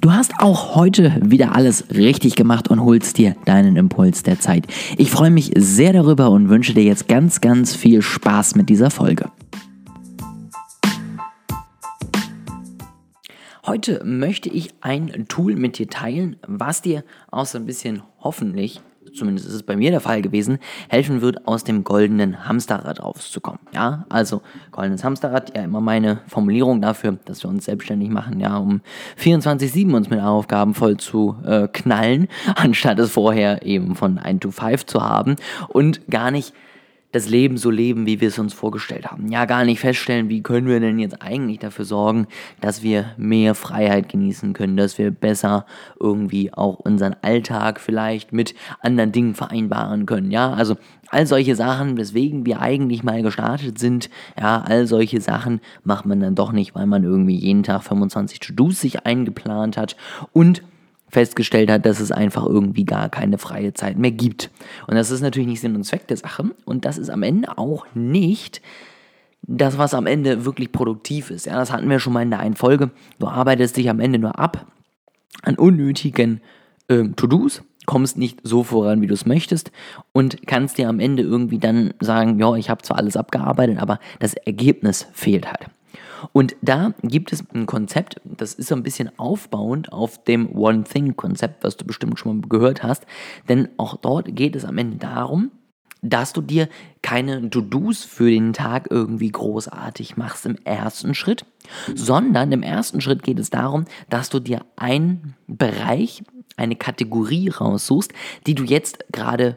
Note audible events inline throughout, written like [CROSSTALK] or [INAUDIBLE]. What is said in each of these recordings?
Du hast auch heute wieder alles richtig gemacht und holst dir deinen Impuls der Zeit. Ich freue mich sehr darüber und wünsche dir jetzt ganz, ganz viel Spaß mit dieser Folge. Heute möchte ich ein Tool mit dir teilen, was dir auch so ein bisschen hoffentlich zumindest ist es bei mir der Fall gewesen, helfen wird, aus dem goldenen Hamsterrad rauszukommen. Ja, also goldenes Hamsterrad, ja immer meine Formulierung dafür, dass wir uns selbstständig machen, ja, um 24-7 uns mit Aufgaben voll zu äh, knallen, [LAUGHS] anstatt es vorher eben von 1 to 5 zu haben und gar nicht das Leben so leben, wie wir es uns vorgestellt haben. Ja, gar nicht feststellen, wie können wir denn jetzt eigentlich dafür sorgen, dass wir mehr Freiheit genießen können, dass wir besser irgendwie auch unseren Alltag vielleicht mit anderen Dingen vereinbaren können. Ja, also all solche Sachen, weswegen wir eigentlich mal gestartet sind, ja, all solche Sachen macht man dann doch nicht, weil man irgendwie jeden Tag 25 To-Dos sich eingeplant hat und festgestellt hat, dass es einfach irgendwie gar keine freie Zeit mehr gibt. Und das ist natürlich nicht Sinn und Zweck der Sache. Und das ist am Ende auch nicht das, was am Ende wirklich produktiv ist. Ja, das hatten wir schon mal in der einen Folge. Du arbeitest dich am Ende nur ab an unnötigen äh, To-Dos, kommst nicht so voran, wie du es möchtest und kannst dir am Ende irgendwie dann sagen, ja, ich habe zwar alles abgearbeitet, aber das Ergebnis fehlt halt. Und da gibt es ein Konzept, das ist so ein bisschen aufbauend auf dem One Thing-Konzept, was du bestimmt schon mal gehört hast. Denn auch dort geht es am Ende darum, dass du dir keine To-Dos für den Tag irgendwie großartig machst im ersten Schritt, sondern im ersten Schritt geht es darum, dass du dir einen Bereich, eine Kategorie raussuchst, die du jetzt gerade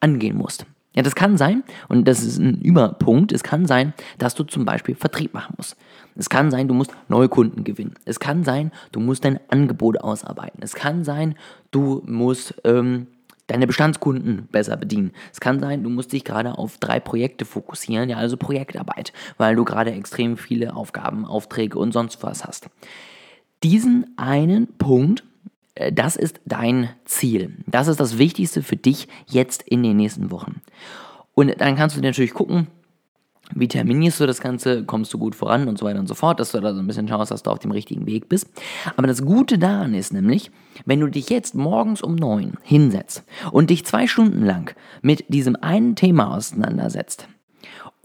angehen musst. Ja, das kann sein, und das ist ein Überpunkt, es kann sein, dass du zum Beispiel Vertrieb machen musst. Es kann sein, du musst neue Kunden gewinnen. Es kann sein, du musst dein Angebot ausarbeiten. Es kann sein, du musst ähm, deine Bestandskunden besser bedienen. Es kann sein, du musst dich gerade auf drei Projekte fokussieren, ja, also Projektarbeit, weil du gerade extrem viele Aufgaben, Aufträge und sonst was hast. Diesen einen Punkt das ist dein Ziel. Das ist das Wichtigste für dich jetzt in den nächsten Wochen. Und dann kannst du natürlich gucken, wie terminierst du das Ganze, kommst du gut voran und so weiter und so fort, dass du da so ein bisschen schaust, dass du auf dem richtigen Weg bist. Aber das Gute daran ist nämlich, wenn du dich jetzt morgens um neun hinsetzt und dich zwei Stunden lang mit diesem einen Thema auseinandersetzt,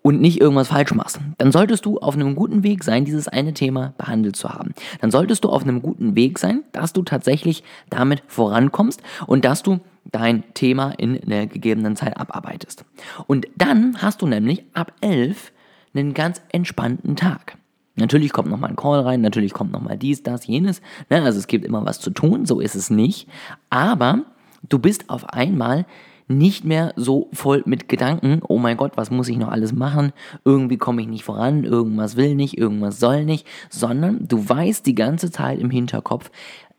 und nicht irgendwas falsch machst, dann solltest du auf einem guten Weg sein, dieses eine Thema behandelt zu haben. Dann solltest du auf einem guten Weg sein, dass du tatsächlich damit vorankommst und dass du dein Thema in der gegebenen Zeit abarbeitest. Und dann hast du nämlich ab 11 einen ganz entspannten Tag. Natürlich kommt nochmal ein Call rein, natürlich kommt nochmal dies, das, jenes. Ne? Also es gibt immer was zu tun, so ist es nicht. Aber du bist auf einmal nicht mehr so voll mit Gedanken, oh mein Gott, was muss ich noch alles machen? Irgendwie komme ich nicht voran, irgendwas will nicht, irgendwas soll nicht, sondern du weißt die ganze Zeit im Hinterkopf,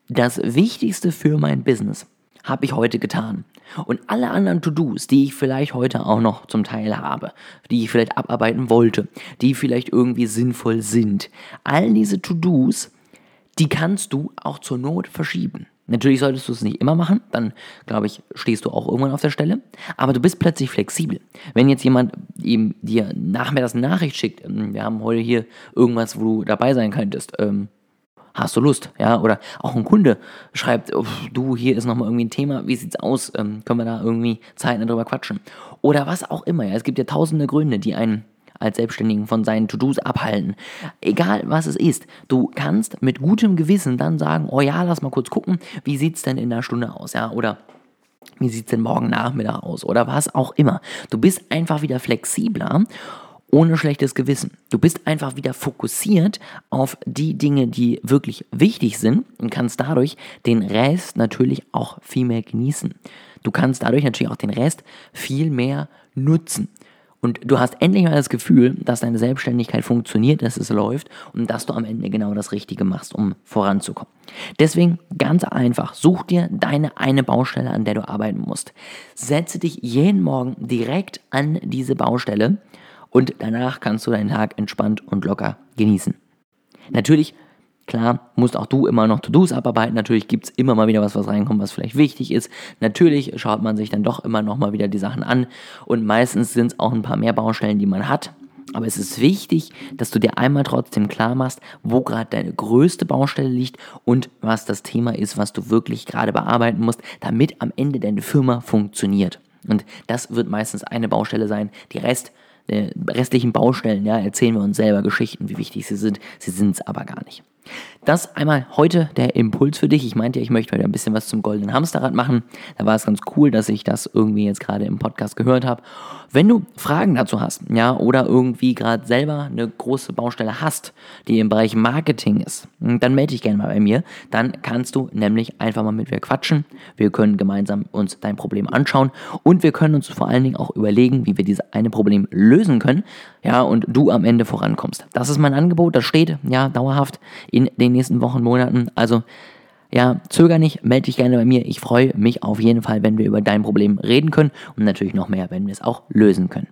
das Wichtigste für mein Business habe ich heute getan. Und alle anderen To-Dos, die ich vielleicht heute auch noch zum Teil habe, die ich vielleicht abarbeiten wollte, die vielleicht irgendwie sinnvoll sind, all diese To-Dos, die kannst du auch zur Not verschieben. Natürlich solltest du es nicht immer machen, dann glaube ich, stehst du auch irgendwann auf der Stelle. Aber du bist plötzlich flexibel. Wenn jetzt jemand eben dir nachmittags eine Nachricht schickt, ähm, wir haben heute hier irgendwas, wo du dabei sein könntest, ähm, hast du Lust? Ja, oder auch ein Kunde schreibt, du, hier ist nochmal irgendwie ein Thema, wie sieht's aus? Ähm, können wir da irgendwie Zeit darüber quatschen? Oder was auch immer. Ja, es gibt ja tausende Gründe, die einen als Selbstständigen von seinen To-Dos abhalten. Egal was es ist, du kannst mit gutem Gewissen dann sagen, oh ja, lass mal kurz gucken, wie sieht es denn in einer Stunde aus, ja, oder wie sieht es denn morgen Nachmittag aus oder was auch immer. Du bist einfach wieder flexibler ohne schlechtes Gewissen. Du bist einfach wieder fokussiert auf die Dinge, die wirklich wichtig sind und kannst dadurch den Rest natürlich auch viel mehr genießen. Du kannst dadurch natürlich auch den Rest viel mehr nutzen. Und du hast endlich mal das Gefühl, dass deine Selbstständigkeit funktioniert, dass es läuft und dass du am Ende genau das Richtige machst, um voranzukommen. Deswegen ganz einfach, such dir deine eine Baustelle, an der du arbeiten musst. Setze dich jeden Morgen direkt an diese Baustelle und danach kannst du deinen Tag entspannt und locker genießen. Natürlich Klar, musst auch du immer noch To-Dos abarbeiten. Natürlich gibt es immer mal wieder was, was reinkommt, was vielleicht wichtig ist. Natürlich schaut man sich dann doch immer noch mal wieder die Sachen an. Und meistens sind es auch ein paar mehr Baustellen, die man hat. Aber es ist wichtig, dass du dir einmal trotzdem klar machst, wo gerade deine größte Baustelle liegt und was das Thema ist, was du wirklich gerade bearbeiten musst, damit am Ende deine Firma funktioniert. Und das wird meistens eine Baustelle sein. Die Rest, äh, restlichen Baustellen, ja, erzählen wir uns selber Geschichten, wie wichtig sie sind. Sie sind es aber gar nicht. Das einmal heute der Impuls für dich. Ich meinte, ich möchte heute ein bisschen was zum goldenen Hamsterrad machen. Da war es ganz cool, dass ich das irgendwie jetzt gerade im Podcast gehört habe. Wenn du Fragen dazu hast, ja, oder irgendwie gerade selber eine große Baustelle hast, die im Bereich Marketing ist, dann melde dich gerne mal bei mir. Dann kannst du nämlich einfach mal mit mir quatschen. Wir können gemeinsam uns dein Problem anschauen und wir können uns vor allen Dingen auch überlegen, wie wir dieses eine Problem lösen können, ja, und du am Ende vorankommst. Das ist mein Angebot, das steht, ja, dauerhaft in den nächsten Wochen, Monaten. Also, ja, zöger nicht, melde dich gerne bei mir. Ich freue mich auf jeden Fall, wenn wir über dein Problem reden können und natürlich noch mehr, wenn wir es auch lösen können.